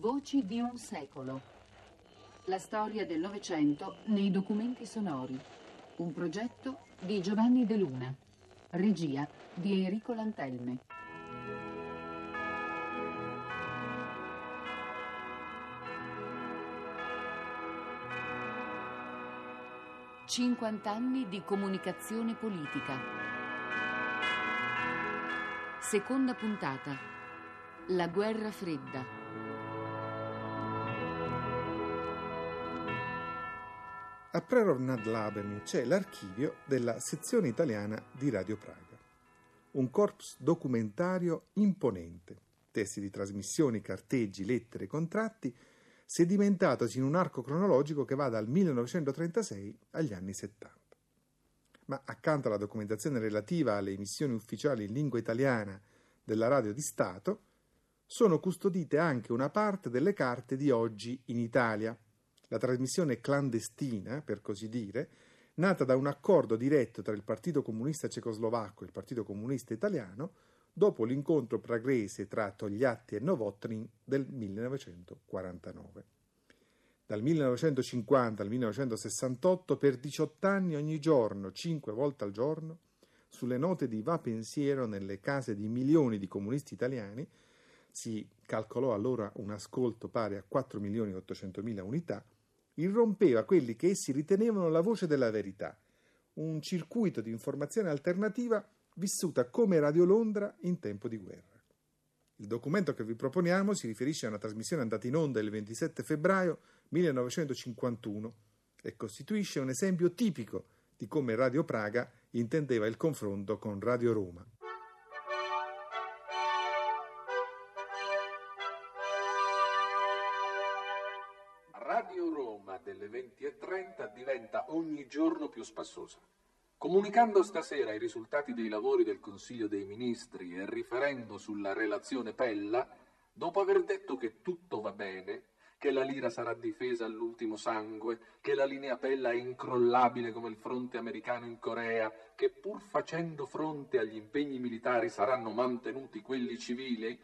Voci di un secolo. La storia del Novecento nei documenti sonori. Un progetto di Giovanni De Luna. Regia di Enrico Lantelme. Cinquant'anni di comunicazione politica. Seconda puntata. La guerra fredda. A Prerov nad Labem c'è l'archivio della sezione italiana di Radio Praga. Un corpus documentario imponente, testi di trasmissioni, carteggi, lettere, contratti, sedimentatosi in un arco cronologico che va dal 1936 agli anni 70. Ma accanto alla documentazione relativa alle emissioni ufficiali in lingua italiana della radio di Stato, sono custodite anche una parte delle carte di oggi in Italia, la trasmissione clandestina, per così dire, nata da un accordo diretto tra il Partito Comunista Cecoslovacco e il Partito Comunista Italiano dopo l'incontro pragrese tra Togliatti e Novotny del 1949. Dal 1950 al 1968, per 18 anni ogni giorno, 5 volte al giorno, sulle note di Va Pensiero nelle case di milioni di comunisti italiani, si calcolò allora un ascolto pari a 4 milioni e 800 mila unità, irrompeva quelli che essi ritenevano la voce della verità, un circuito di informazione alternativa vissuta come Radio Londra in tempo di guerra. Il documento che vi proponiamo si riferisce a una trasmissione andata in onda il 27 febbraio 1951 e costituisce un esempio tipico di come Radio Praga intendeva il confronto con Radio Roma. Giorno più spassosa. Comunicando stasera i risultati dei lavori del Consiglio dei Ministri e riferendo sulla relazione Pella, dopo aver detto che tutto va bene, che la lira sarà difesa all'ultimo sangue, che la linea Pella è incrollabile come il fronte americano in Corea, che pur facendo fronte agli impegni militari saranno mantenuti quelli civili,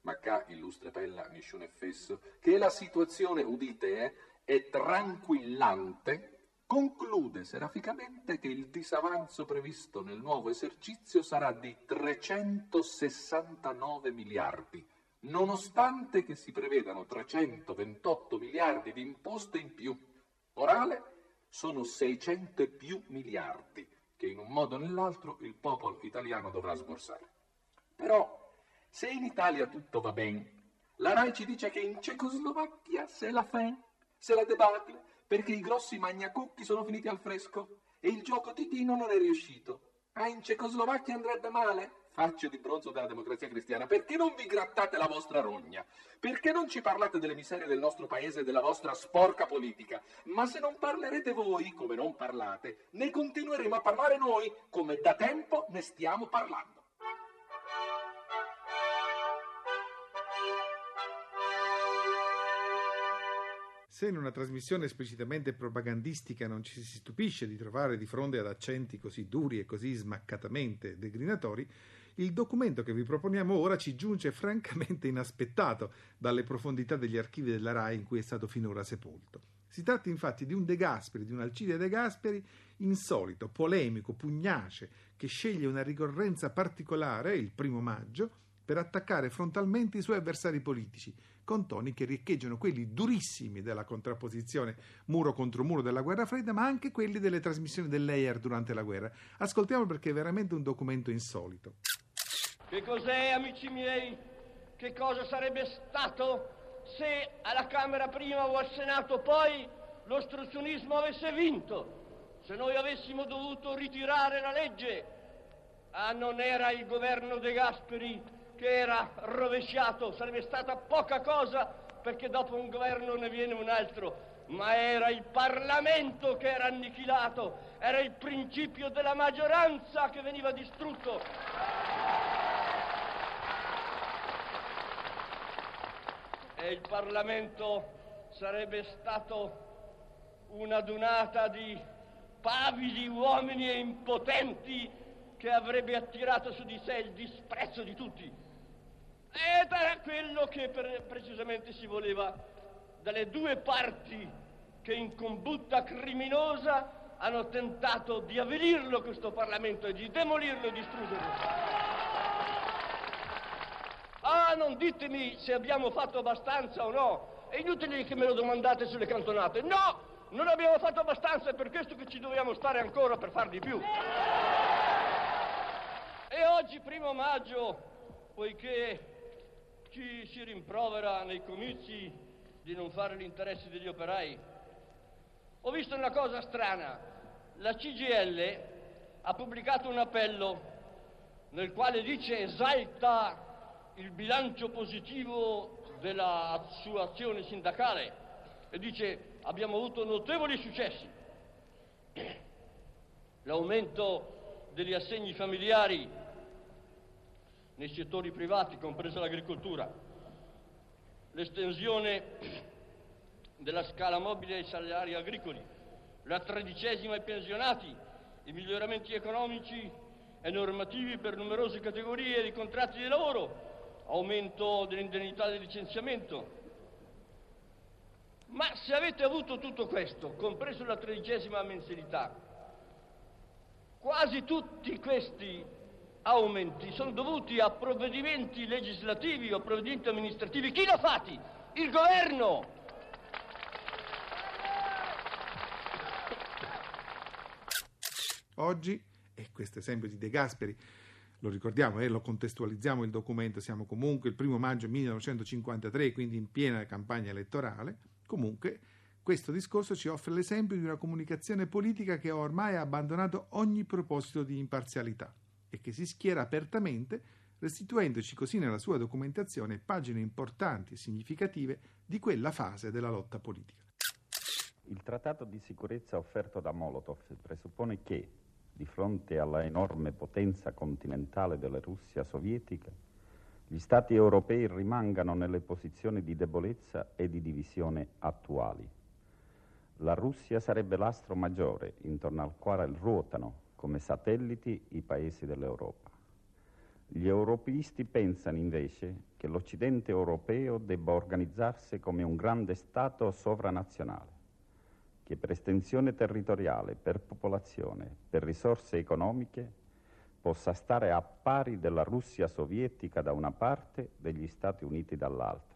ma qua illustre Pella nessun effesso, che la situazione, udite, eh, e tranquillante, conclude seraficamente che il disavanzo previsto nel nuovo esercizio sarà di 369 miliardi, nonostante che si prevedano 328 miliardi di imposte in più. Orale sono 600 e più miliardi che in un modo o nell'altro il popolo italiano dovrà sborsare. Però, se in Italia tutto va bene, la RAI ci dice che in Cecoslovacchia se la fa se la debacle perché i grossi magnacucchi sono finiti al fresco e il gioco titino non è riuscito. Ah, in Cecoslovacchia andrebbe male? Facce di bronzo della democrazia cristiana, perché non vi grattate la vostra rogna? Perché non ci parlate delle miserie del nostro paese e della vostra sporca politica? Ma se non parlerete voi, come non parlate, ne continueremo a parlare noi, come da tempo ne stiamo parlando. Se in una trasmissione esplicitamente propagandistica non ci si stupisce di trovare di fronte ad accenti così duri e così smaccatamente degrinatori, il documento che vi proponiamo ora ci giunge francamente inaspettato dalle profondità degli archivi della RAI in cui è stato finora sepolto. Si tratta infatti di un De Gasperi, di un Alcide De Gasperi insolito, polemico, pugnace, che sceglie una ricorrenza particolare, il primo maggio, per attaccare frontalmente i suoi avversari politici, con toni che riecheggiano quelli durissimi della contrapposizione muro contro muro della guerra fredda, ma anche quelli delle trasmissioni dell'EIR durante la guerra. Ascoltiamo perché è veramente un documento insolito. Che cos'è, amici miei? Che cosa sarebbe stato se alla Camera prima o al Senato poi l'ostruzionismo avesse vinto? Se noi avessimo dovuto ritirare la legge? Ah, non era il governo De Gasperi che era rovesciato, sarebbe stata poca cosa perché dopo un governo ne viene un altro, ma era il Parlamento che era annichilato, era il principio della maggioranza che veniva distrutto. E il Parlamento sarebbe stato una dunata di pavidi uomini e impotenti che avrebbe attirato su di sé il disprezzo di tutti Ed era quello che per, precisamente si voleva dalle due parti che in combutta criminosa hanno tentato di avvilirlo questo Parlamento e di demolirlo e distruggerlo. Ah, non ditemi se abbiamo fatto abbastanza o no. È inutile che me lo domandate sulle cantonate. No! Non abbiamo fatto abbastanza, è per questo che ci dobbiamo stare ancora per far di più. E oggi, primo maggio, poiché ci si rimprovera nei comizi di non fare l'interesse degli operai, ho visto una cosa strana. La CGL ha pubblicato un appello nel quale dice esalta il bilancio positivo della sua azione sindacale e dice abbiamo avuto notevoli successi. L'aumento degli assegni familiari nei settori privati, compresa l'agricoltura, l'estensione della scala mobile ai salari agricoli, la tredicesima ai pensionati, i miglioramenti economici e normativi per numerose categorie di contratti di lavoro, aumento dell'indennità di licenziamento, ma se avete avuto tutto questo, compreso la tredicesima mensilità, quasi tutti questi aumenti sono dovuti a provvedimenti legislativi o provvedimenti amministrativi. Chi l'ha fatti? Il governo! Oggi, e questo esempio di De Gasperi, lo ricordiamo e eh, lo contestualizziamo il documento, siamo comunque il primo maggio 1953, quindi in piena campagna elettorale, Comunque, questo discorso ci offre l'esempio di una comunicazione politica che ormai ha abbandonato ogni proposito di imparzialità e che si schiera apertamente, restituendoci così nella sua documentazione pagine importanti e significative di quella fase della lotta politica. Il trattato di sicurezza offerto da Molotov presuppone che, di fronte alla enorme potenza continentale della Russia sovietica, gli Stati europei rimangano nelle posizioni di debolezza e di divisione attuali. La Russia sarebbe l'astro maggiore intorno al quale ruotano come satelliti i paesi dell'Europa. Gli europeisti pensano invece che l'Occidente europeo debba organizzarsi come un grande Stato sovranazionale, che per estensione territoriale, per popolazione, per risorse economiche possa stare a pari della Russia sovietica da una parte, degli Stati Uniti dall'altra.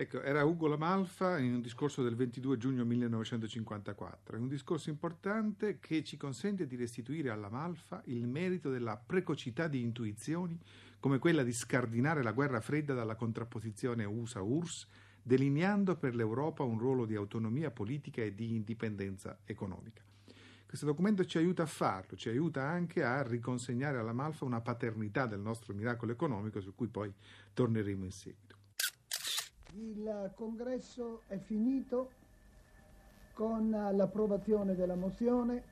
Ecco, era Ugo Lamalfa in un discorso del 22 giugno 1954. È un discorso importante che ci consente di restituire alla Malfa il merito della precocità di intuizioni come quella di scardinare la guerra fredda dalla contrapposizione USA-URSS, delineando per l'Europa un ruolo di autonomia politica e di indipendenza economica. Questo documento ci aiuta a farlo, ci aiuta anche a riconsegnare alla Malfa una paternità del nostro miracolo economico su cui poi torneremo in seguito. Il congresso è finito con l'approvazione della mozione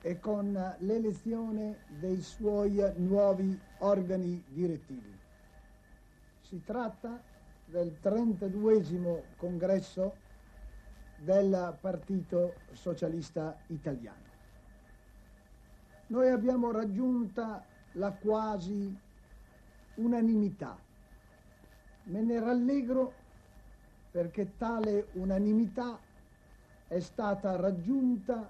e con l'elezione dei suoi nuovi organi direttivi. Si tratta del 32 congresso del Partito Socialista Italiano. Noi abbiamo raggiunta la quasi unanimità. Me ne rallegro perché tale unanimità è stata raggiunta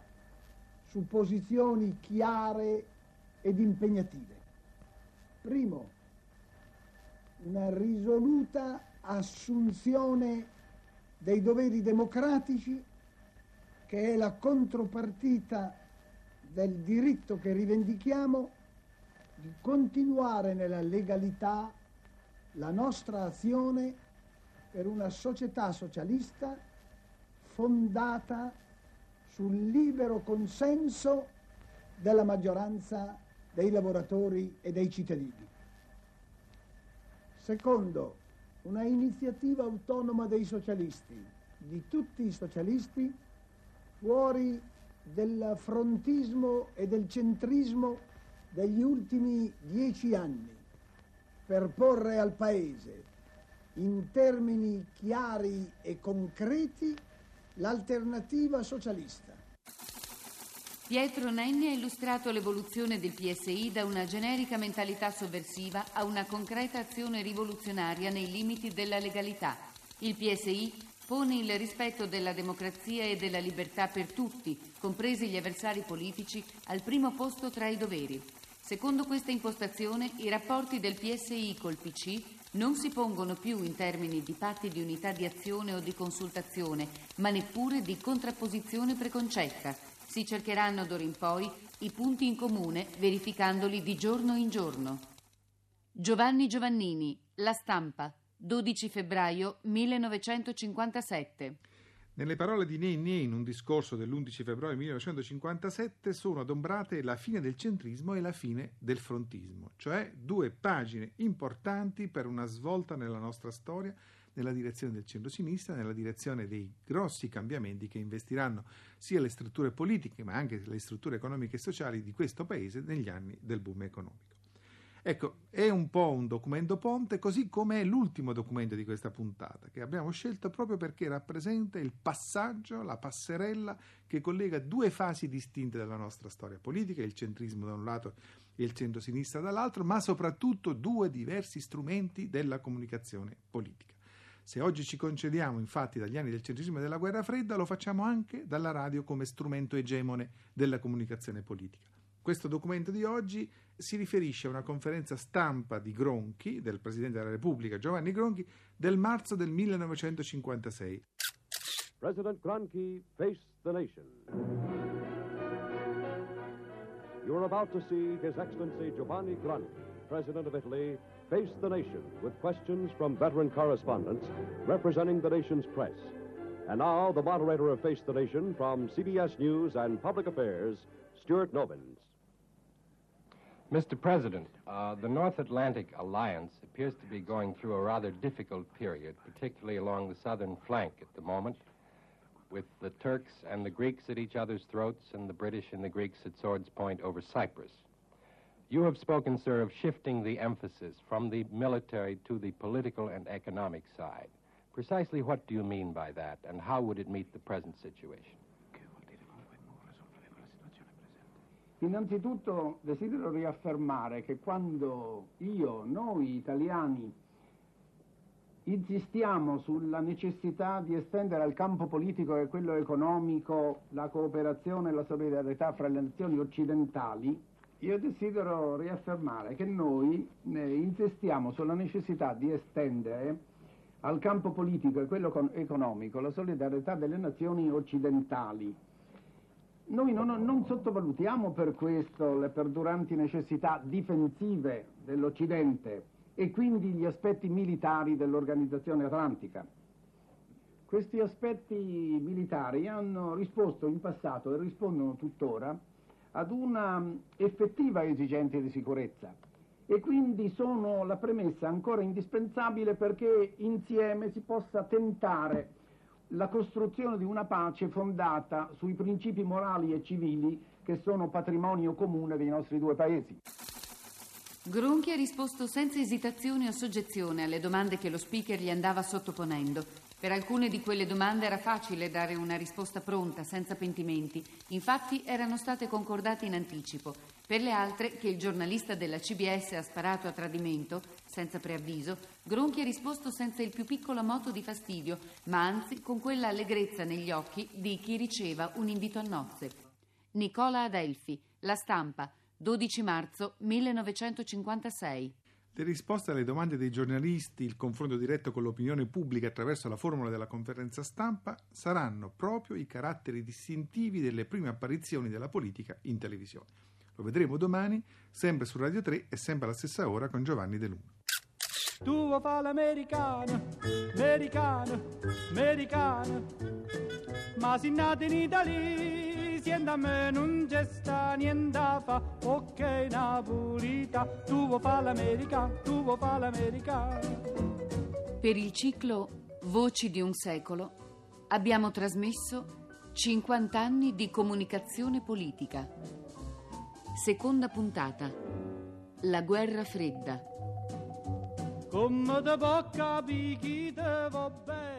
su posizioni chiare ed impegnative. Primo, una risoluta assunzione dei doveri democratici che è la contropartita del diritto che rivendichiamo di continuare nella legalità la nostra azione per una società socialista fondata sul libero consenso della maggioranza dei lavoratori e dei cittadini. Secondo, una iniziativa autonoma dei socialisti, di tutti i socialisti, fuori del frontismo e del centrismo degli ultimi dieci anni, per porre al Paese, in termini chiari e concreti, l'alternativa socialista. Pietro Nenni ha illustrato l'evoluzione del PSI da una generica mentalità sovversiva a una concreta azione rivoluzionaria nei limiti della legalità. Il PSI pone il rispetto della democrazia e della libertà per tutti, compresi gli avversari politici, al primo posto tra i doveri. Secondo questa impostazione, i rapporti del PSI col PC non si pongono più in termini di patti di unità di azione o di consultazione, ma neppure di contrapposizione preconcetta. Si cercheranno d'ora in poi i punti in comune, verificandoli di giorno in giorno. Giovanni Giovannini, La Stampa, 12 febbraio 1957. Nelle parole di Nenni in un discorso dell'11 febbraio 1957 sono adombrate la fine del centrismo e la fine del frontismo, cioè due pagine importanti per una svolta nella nostra storia nella direzione del centro-sinistra, nella direzione dei grossi cambiamenti che investiranno sia le strutture politiche ma anche le strutture economiche e sociali di questo Paese negli anni del boom economico. Ecco, è un po' un documento ponte, così come è l'ultimo documento di questa puntata, che abbiamo scelto proprio perché rappresenta il passaggio, la passerella che collega due fasi distinte della nostra storia politica, il centrismo da un lato e il centro-sinistra dall'altro, ma soprattutto due diversi strumenti della comunicazione politica. Se oggi ci concediamo infatti dagli anni del centrismo e della guerra fredda, lo facciamo anche dalla radio come strumento egemone della comunicazione politica. Questo documento di oggi si riferisce a una conferenza stampa di Gronchi, del Presidente della Repubblica Giovanni Gronchi, del marzo del 1956. President Gronchi faced the nation. You are about to see His Excellency Giovanni Gronchi, President of Italy, face the nation with questions from veteran correspondents representing the nation's press. And now, the moderator of Face the Nation from CBS News and Public Affairs, Stuart Novins. Mr. President, uh, the North Atlantic Alliance appears to be going through a rather difficult period, particularly along the southern flank at the moment, with the Turks and the Greeks at each other's throats and the British and the Greeks at sword's point over Cyprus. You have spoken, sir, of shifting the emphasis from the military to the political and economic side. Precisely what do you mean by that, and how would it meet the present situation? Innanzitutto desidero riaffermare che quando io, noi italiani, insistiamo sulla necessità di estendere al campo politico e quello economico la cooperazione e la solidarietà fra le nazioni occidentali, io desidero riaffermare che noi insistiamo sulla necessità di estendere al campo politico e quello economico la solidarietà delle nazioni occidentali noi non, non, sottovalutiamo per questo le perduranti necessità difensive dell'Occidente e quindi gli aspetti militari dell'organizzazione atlantica. Questi aspetti militari hanno risposto in passato e rispondono tuttora ad una effettiva esigenza di sicurezza e quindi sono la premessa ancora indispensabile perché insieme si possa tentare la costruzione di una pace fondata sui principi morali e civili che sono patrimonio comune dei nostri due paesi. Gronchi ha risposto senza esitazione o soggezione alle domande che lo speaker gli andava sottoponendo. Per alcune di quelle domande era facile dare una risposta pronta, senza pentimenti. Infatti erano state concordate in anticipo. Per le altre, che il giornalista della CBS ha sparato a tradimento, senza preavviso, Gronchi ha risposto senza il più piccolo moto di fastidio, ma anzi con quella allegrezza negli occhi di chi riceva un invito a nozze. Nicola Adelfi, La Stampa, 12 marzo 1956. Le risposte alle domande dei giornalisti, il confronto diretto con l'opinione pubblica attraverso la formula della conferenza stampa saranno proprio i caratteri distintivi delle prime apparizioni della politica in televisione. Lo vedremo domani, sempre su Radio 3 e sempre alla stessa ora con Giovanni De Luna. Tu fare l'americana, americana, americana, ma si nati in Italia, siendo a me non c'è sta niente fa, ok Napolita, tu vuoi fare l'americana, tu vuoi fare l'americana. Per il ciclo Voci di un secolo abbiamo trasmesso 50 anni di comunicazione politica. Seconda puntata. La guerra fredda. Come da bocca picchi va bene.